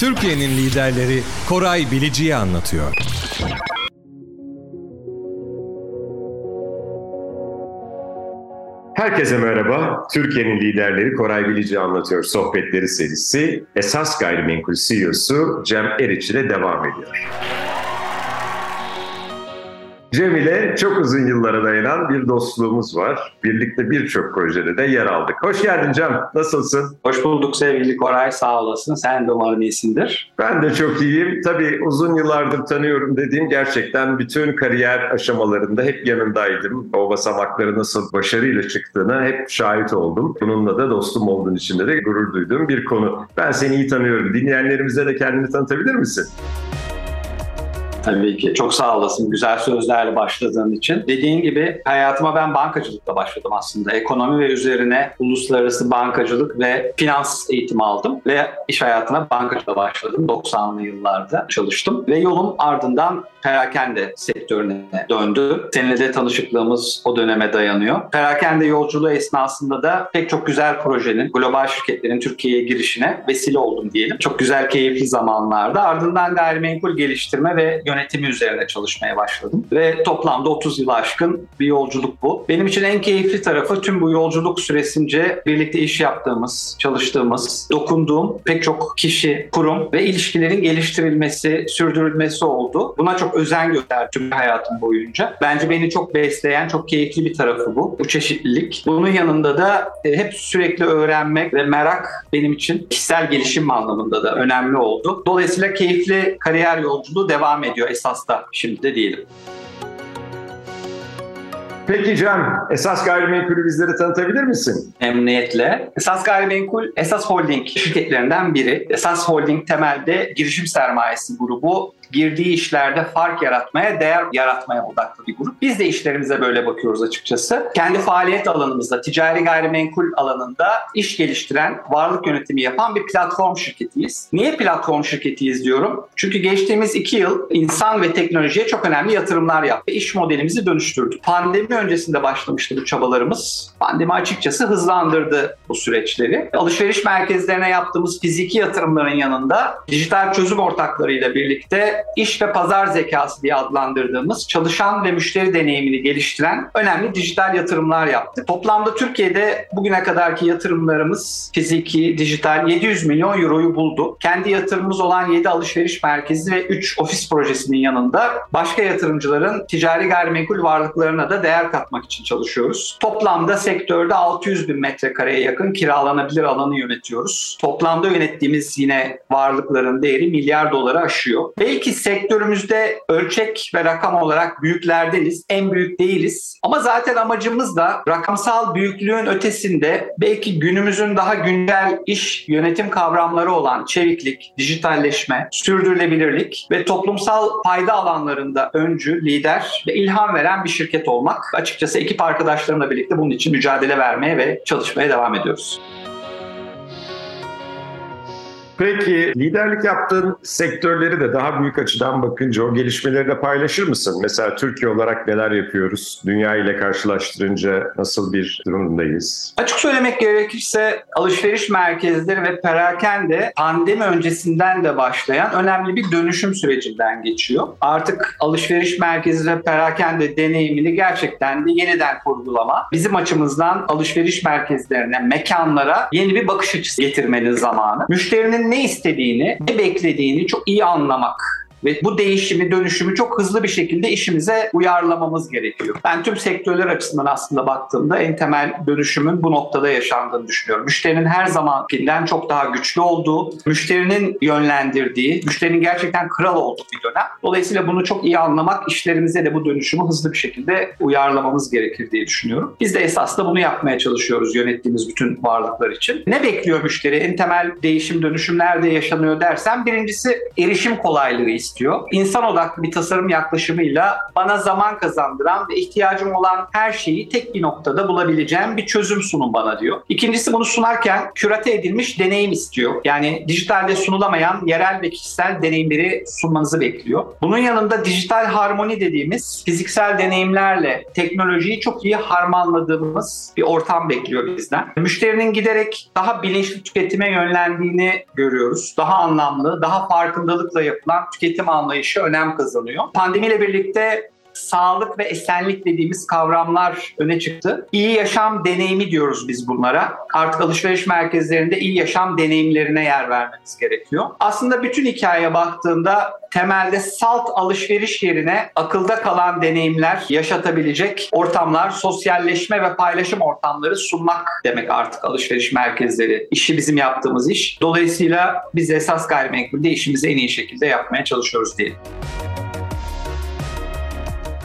Türkiye'nin liderleri Koray Bilici'yi anlatıyor. Herkese merhaba. Türkiye'nin liderleri Koray Bilici anlatıyor sohbetleri serisi. Esas Gayrimenkul CEO'su Cem Eriç ile devam ediyor. Cem ile çok uzun yıllara dayanan bir dostluğumuz var. Birlikte birçok projede de yer aldık. Hoş geldin Cem. Nasılsın? Hoş bulduk sevgili Koray. Sağ olasın. Sen de umarım iyisindir. Ben de çok iyiyim. Tabii uzun yıllardır tanıyorum dediğim gerçekten bütün kariyer aşamalarında hep yanındaydım. O basamakları nasıl başarıyla çıktığına hep şahit oldum. Bununla da dostum olduğun için de gurur duyduğum bir konu. Ben seni iyi tanıyorum. Dinleyenlerimize de kendini tanıtabilir misin? Tabii ki. Çok sağ olasın. Güzel sözlerle başladığın için. Dediğin gibi hayatıma ben bankacılıkla başladım aslında. Ekonomi ve üzerine uluslararası bankacılık ve finans eğitimi aldım ve iş hayatına bankacılıkla başladım. 90'lı yıllarda çalıştım ve yolum ardından perakende sektörüne döndü. Seninle de tanışıklığımız o döneme dayanıyor. Perakende yolculuğu esnasında da pek çok güzel projenin, global şirketlerin Türkiye'ye girişine vesile oldum diyelim. Çok güzel, keyifli zamanlarda. Ardından gayrimenkul geliştirme ve yönetimi üzerine çalışmaya başladım. Ve toplamda 30 yıl aşkın bir yolculuk bu. Benim için en keyifli tarafı tüm bu yolculuk süresince birlikte iş yaptığımız, çalıştığımız, dokunduğum pek çok kişi, kurum ve ilişkilerin geliştirilmesi, sürdürülmesi oldu. Buna çok özen gösterdim tüm hayatım boyunca. Bence beni çok besleyen, çok keyifli bir tarafı bu. Bu çeşitlilik. Bunun yanında da e, hep sürekli öğrenmek ve merak benim için kişisel gelişim anlamında da önemli oldu. Dolayısıyla keyifli kariyer yolculuğu devam ediyor ediyor esas da şimdi de diyelim. Peki Can, Esas Gayrimenkul'ü bizlere tanıtabilir misin? Memnuniyetle. Esas Gayrimenkul, Esas Holding şirketlerinden biri. Esas Holding temelde girişim sermayesi grubu girdiği işlerde fark yaratmaya, değer yaratmaya odaklı bir grup. Biz de işlerimize böyle bakıyoruz açıkçası. Kendi faaliyet alanımızda, ticari gayrimenkul alanında iş geliştiren, varlık yönetimi yapan bir platform şirketiyiz. Niye platform şirketiyiz diyorum? Çünkü geçtiğimiz iki yıl insan ve teknolojiye çok önemli yatırımlar yaptık ve iş modelimizi dönüştürdük. Pandemi öncesinde başlamıştı bu çabalarımız. Pandemi açıkçası hızlandırdı bu süreçleri. Alışveriş merkezlerine yaptığımız fiziki yatırımların yanında dijital çözüm ortaklarıyla birlikte iş ve pazar zekası diye adlandırdığımız çalışan ve müşteri deneyimini geliştiren önemli dijital yatırımlar yaptık. Toplamda Türkiye'de bugüne kadarki yatırımlarımız fiziki, dijital 700 milyon euroyu buldu. Kendi yatırımımız olan 7 alışveriş merkezi ve 3 ofis projesinin yanında başka yatırımcıların ticari gayrimenkul varlıklarına da değer katmak için çalışıyoruz. Toplamda sektörde 600 bin metrekareye yakın kiralanabilir alanı yönetiyoruz. Toplamda yönettiğimiz yine varlıkların değeri milyar doları aşıyor. Belki ki sektörümüzde ölçek ve rakam olarak büyüklerdeniz. En büyük değiliz. Ama zaten amacımız da rakamsal büyüklüğün ötesinde belki günümüzün daha güncel iş yönetim kavramları olan çeviklik, dijitalleşme, sürdürülebilirlik ve toplumsal fayda alanlarında öncü, lider ve ilham veren bir şirket olmak. Açıkçası ekip arkadaşlarımla birlikte bunun için mücadele vermeye ve çalışmaya devam ediyoruz. Peki liderlik yaptığın sektörleri de daha büyük açıdan bakınca o gelişmeleri de paylaşır mısın? Mesela Türkiye olarak neler yapıyoruz? Dünya ile karşılaştırınca nasıl bir durumdayız? Açık söylemek gerekirse alışveriş merkezleri ve perakende pandemi öncesinden de başlayan önemli bir dönüşüm sürecinden geçiyor. Artık alışveriş merkezi ve perakende deneyimini gerçekten de yeniden kurgulama, bizim açımızdan alışveriş merkezlerine, mekanlara yeni bir bakış açısı getirmenin zamanı. Müşterinin ne istediğini, ne beklediğini çok iyi anlamak ve bu değişimi, dönüşümü çok hızlı bir şekilde işimize uyarlamamız gerekiyor. Ben tüm sektörler açısından aslında baktığımda en temel dönüşümün bu noktada yaşandığını düşünüyorum. Müşterinin her zamankinden çok daha güçlü olduğu, müşterinin yönlendirdiği, müşterinin gerçekten kral olduğu bir dönem. Dolayısıyla bunu çok iyi anlamak, işlerimize de bu dönüşümü hızlı bir şekilde uyarlamamız gerekir diye düşünüyorum. Biz de esasında bunu yapmaya çalışıyoruz yönettiğimiz bütün varlıklar için. Ne bekliyor müşteri? En temel değişim, dönüşüm nerede yaşanıyor dersen birincisi erişim kolaylığı istiyor. İnsan odaklı bir tasarım yaklaşımıyla bana zaman kazandıran ve ihtiyacım olan her şeyi tek bir noktada bulabileceğim bir çözüm sunun bana diyor. İkincisi bunu sunarken kürate edilmiş deneyim istiyor. Yani dijitalde sunulamayan yerel ve kişisel deneyimleri sunmanızı bekliyor. Bunun yanında dijital harmoni dediğimiz fiziksel deneyimlerle teknolojiyi çok iyi harmanladığımız bir ortam bekliyor bizden. Müşterinin giderek daha bilinçli tüketime yönlendiğini görüyoruz. Daha anlamlı, daha farkındalıkla yapılan tüketim anlayışı önem kazanıyor. Pandemiyle birlikte sağlık ve esenlik dediğimiz kavramlar öne çıktı. İyi yaşam deneyimi diyoruz biz bunlara. Artık alışveriş merkezlerinde iyi yaşam deneyimlerine yer vermemiz gerekiyor. Aslında bütün hikayeye baktığında temelde salt alışveriş yerine akılda kalan deneyimler yaşatabilecek ortamlar, sosyalleşme ve paylaşım ortamları sunmak demek artık alışveriş merkezleri. İşi bizim yaptığımız iş. Dolayısıyla biz esas gayrimenkulde işimizi en iyi şekilde yapmaya çalışıyoruz diye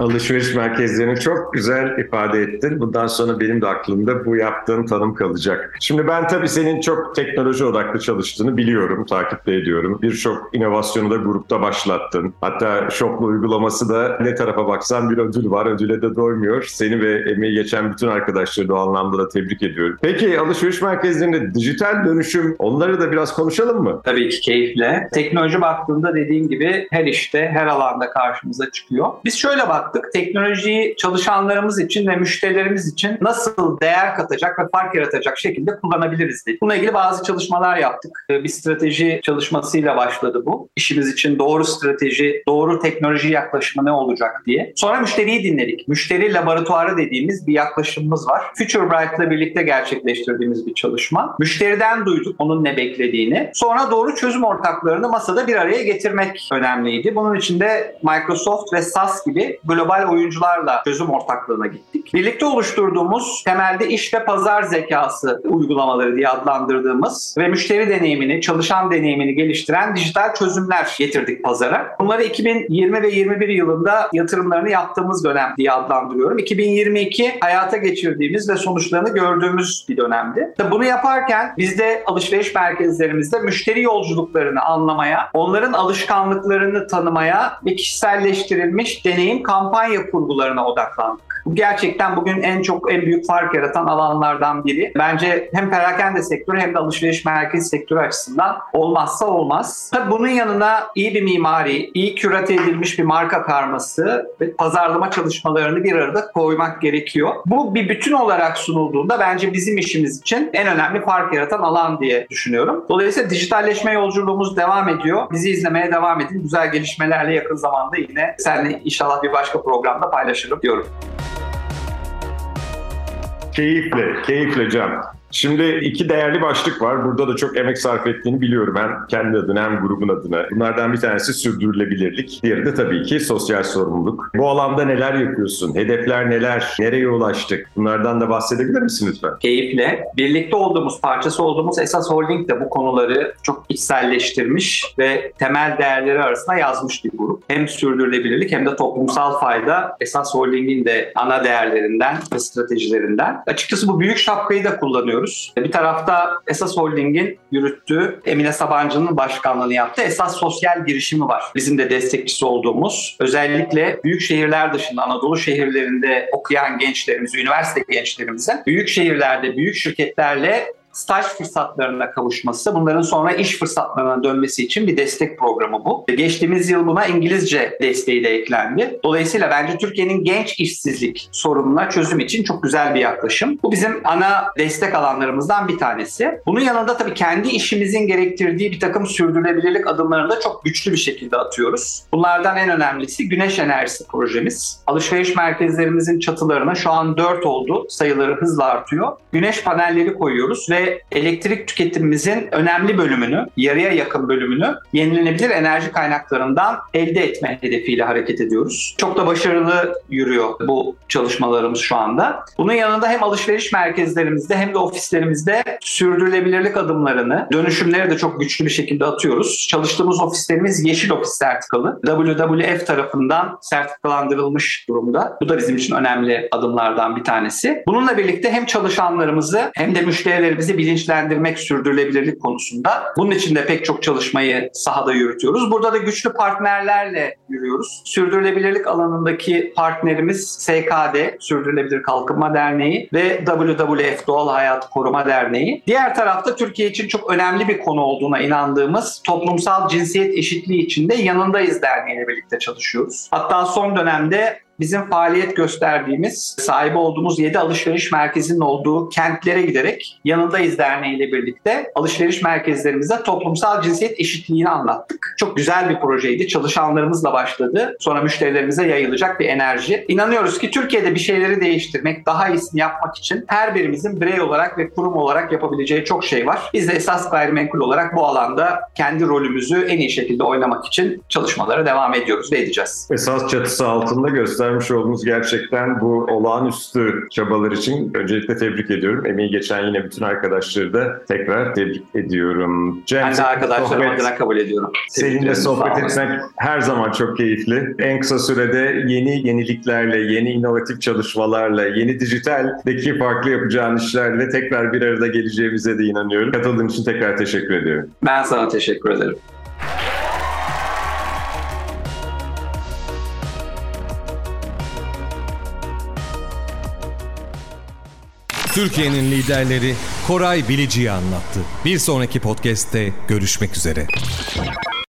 alışveriş merkezlerini çok güzel ifade ettin. Bundan sonra benim de aklımda bu yaptığın tanım kalacak. Şimdi ben tabii senin çok teknoloji odaklı çalıştığını biliyorum, takip de ediyorum. Birçok inovasyonu da grupta başlattın. Hatta Shop'lu uygulaması da ne tarafa baksan bir ödül var. Ödüle de doymuyor. Seni ve emeği geçen bütün arkadaşları da o anlamda da tebrik ediyorum. Peki alışveriş merkezlerinde dijital dönüşüm onları da biraz konuşalım mı? Tabii ki keyifle. Teknoloji baktığında dediğim gibi her işte, her alanda karşımıza çıkıyor. Biz şöyle bak baktık. Teknolojiyi çalışanlarımız için ve müşterilerimiz için nasıl değer katacak ve fark yaratacak şekilde kullanabiliriz dedik. Bununla ilgili bazı çalışmalar yaptık. Ee, bir strateji çalışmasıyla başladı bu. İşimiz için doğru strateji, doğru teknoloji yaklaşımı ne olacak diye. Sonra müşteriyi dinledik. Müşteri laboratuvarı dediğimiz bir yaklaşımımız var. Future Bright'la birlikte gerçekleştirdiğimiz bir çalışma. Müşteriden duyduk onun ne beklediğini. Sonra doğru çözüm ortaklarını masada bir araya getirmek önemliydi. Bunun için de Microsoft ve SAS gibi global global oyuncularla çözüm ortaklığına gittik. Birlikte oluşturduğumuz temelde iş ve pazar zekası uygulamaları diye adlandırdığımız ve müşteri deneyimini, çalışan deneyimini geliştiren dijital çözümler getirdik pazara. Bunları 2020 ve 21 yılında yatırımlarını yaptığımız dönem diye adlandırıyorum. 2022 hayata geçirdiğimiz ve sonuçlarını gördüğümüz bir dönemdi. Bunu yaparken biz de alışveriş merkezlerimizde müşteri yolculuklarını anlamaya, onların alışkanlıklarını tanımaya ve kişiselleştirilmiş deneyim kampanyası kampanya kurgularına odaklandık. Bu gerçekten bugün en çok en büyük fark yaratan alanlardan biri. Bence hem perakende sektörü hem de alışveriş merkezi sektörü açısından olmazsa olmaz. Tabii bunun yanına iyi bir mimari, iyi kürate edilmiş bir marka karması ve pazarlama çalışmalarını bir arada koymak gerekiyor. Bu bir bütün olarak sunulduğunda bence bizim işimiz için en önemli fark yaratan alan diye düşünüyorum. Dolayısıyla dijitalleşme yolculuğumuz devam ediyor. Bizi izlemeye devam edin. Güzel gelişmelerle yakın zamanda yine seninle inşallah bir başka programda paylaşırım diyorum. Keyifle, keyifle Can. Şimdi iki değerli başlık var. Burada da çok emek sarf ettiğini biliyorum hem kendi adına hem grubun adına. Bunlardan bir tanesi sürdürülebilirlik. Diğeri de tabii ki sosyal sorumluluk. Bu alanda neler yapıyorsun? Hedefler neler? Nereye ulaştık? Bunlardan da bahsedebilir misin lütfen? Keyifle. Birlikte olduğumuz, parçası olduğumuz Esas Holding de bu konuları çok içselleştirmiş ve temel değerleri arasında yazmış bir grup. Hem sürdürülebilirlik hem de toplumsal fayda Esas Holding'in de ana değerlerinden ve stratejilerinden. Açıkçası bu büyük şapkayı da kullanıyorum görüyoruz. Bir tarafta Esas Holding'in yürüttüğü, Emine Sabancı'nın başkanlığını yaptığı Esas Sosyal girişimi var. Bizim de destekçisi olduğumuz. Özellikle büyük şehirler dışında Anadolu şehirlerinde okuyan gençlerimiz, üniversite gençlerimize büyük şehirlerde, büyük şirketlerle staj fırsatlarına kavuşması, bunların sonra iş fırsatlarına dönmesi için bir destek programı bu. Geçtiğimiz yıl buna İngilizce desteği de eklendi. Dolayısıyla bence Türkiye'nin genç işsizlik sorununa çözüm için çok güzel bir yaklaşım. Bu bizim ana destek alanlarımızdan bir tanesi. Bunun yanında tabii kendi işimizin gerektirdiği bir takım sürdürülebilirlik adımlarını da çok güçlü bir şekilde atıyoruz. Bunlardan en önemlisi güneş enerjisi projemiz. Alışveriş merkezlerimizin çatılarına şu an 4 oldu. Sayıları hızla artıyor. Güneş panelleri koyuyoruz ve elektrik tüketimimizin önemli bölümünü, yarıya yakın bölümünü yenilenebilir enerji kaynaklarından elde etme hedefiyle hareket ediyoruz. Çok da başarılı yürüyor bu çalışmalarımız şu anda. Bunun yanında hem alışveriş merkezlerimizde hem de ofislerimizde sürdürülebilirlik adımlarını, dönüşümleri de çok güçlü bir şekilde atıyoruz. Çalıştığımız ofislerimiz Yeşil Ofis sertifikalı. WWF tarafından sertifikalandırılmış durumda. Bu da bizim için önemli adımlardan bir tanesi. Bununla birlikte hem çalışanlarımızı hem de müşterilerimizi müşterilerimizi bilinçlendirmek sürdürülebilirlik konusunda. Bunun için de pek çok çalışmayı sahada yürütüyoruz. Burada da güçlü partnerlerle yürüyoruz. Sürdürülebilirlik alanındaki partnerimiz SKD, Sürdürülebilir Kalkınma Derneği ve WWF Doğal Hayat Koruma Derneği. Diğer tarafta Türkiye için çok önemli bir konu olduğuna inandığımız toplumsal cinsiyet eşitliği içinde Yanındayız Derneği birlikte çalışıyoruz. Hatta son dönemde bizim faaliyet gösterdiğimiz, sahibi olduğumuz 7 alışveriş merkezinin olduğu kentlere giderek Yanındayız Derneği ile birlikte alışveriş merkezlerimize toplumsal cinsiyet eşitliğini anlattık. Çok güzel bir projeydi. Çalışanlarımızla başladı. Sonra müşterilerimize yayılacak bir enerji. İnanıyoruz ki Türkiye'de bir şeyleri değiştirmek, daha iyisini yapmak için her birimizin birey olarak ve kurum olarak yapabileceği çok şey var. Biz de esas gayrimenkul olarak bu alanda kendi rolümüzü en iyi şekilde oynamak için çalışmalara devam ediyoruz ve edeceğiz. Esas çatısı altında göster göstermiş olduğunuz gerçekten bu olağanüstü çabalar için öncelikle tebrik ediyorum. Emeği geçen yine bütün arkadaşları da tekrar tebrik ediyorum. Cem, ben de arkadaşlarım adına kabul ediyorum. Seninle sohbet etmek her zaman çok keyifli. En kısa sürede yeni yeniliklerle, yeni inovatif çalışmalarla, yeni dijitaldeki farklı yapacağın işlerle tekrar bir arada geleceğimize de inanıyorum. Katıldığın için tekrar teşekkür ediyorum. Ben sana teşekkür ederim. Türkiye'nin liderleri Koray Bilici'yi anlattı. Bir sonraki podcast'te görüşmek üzere.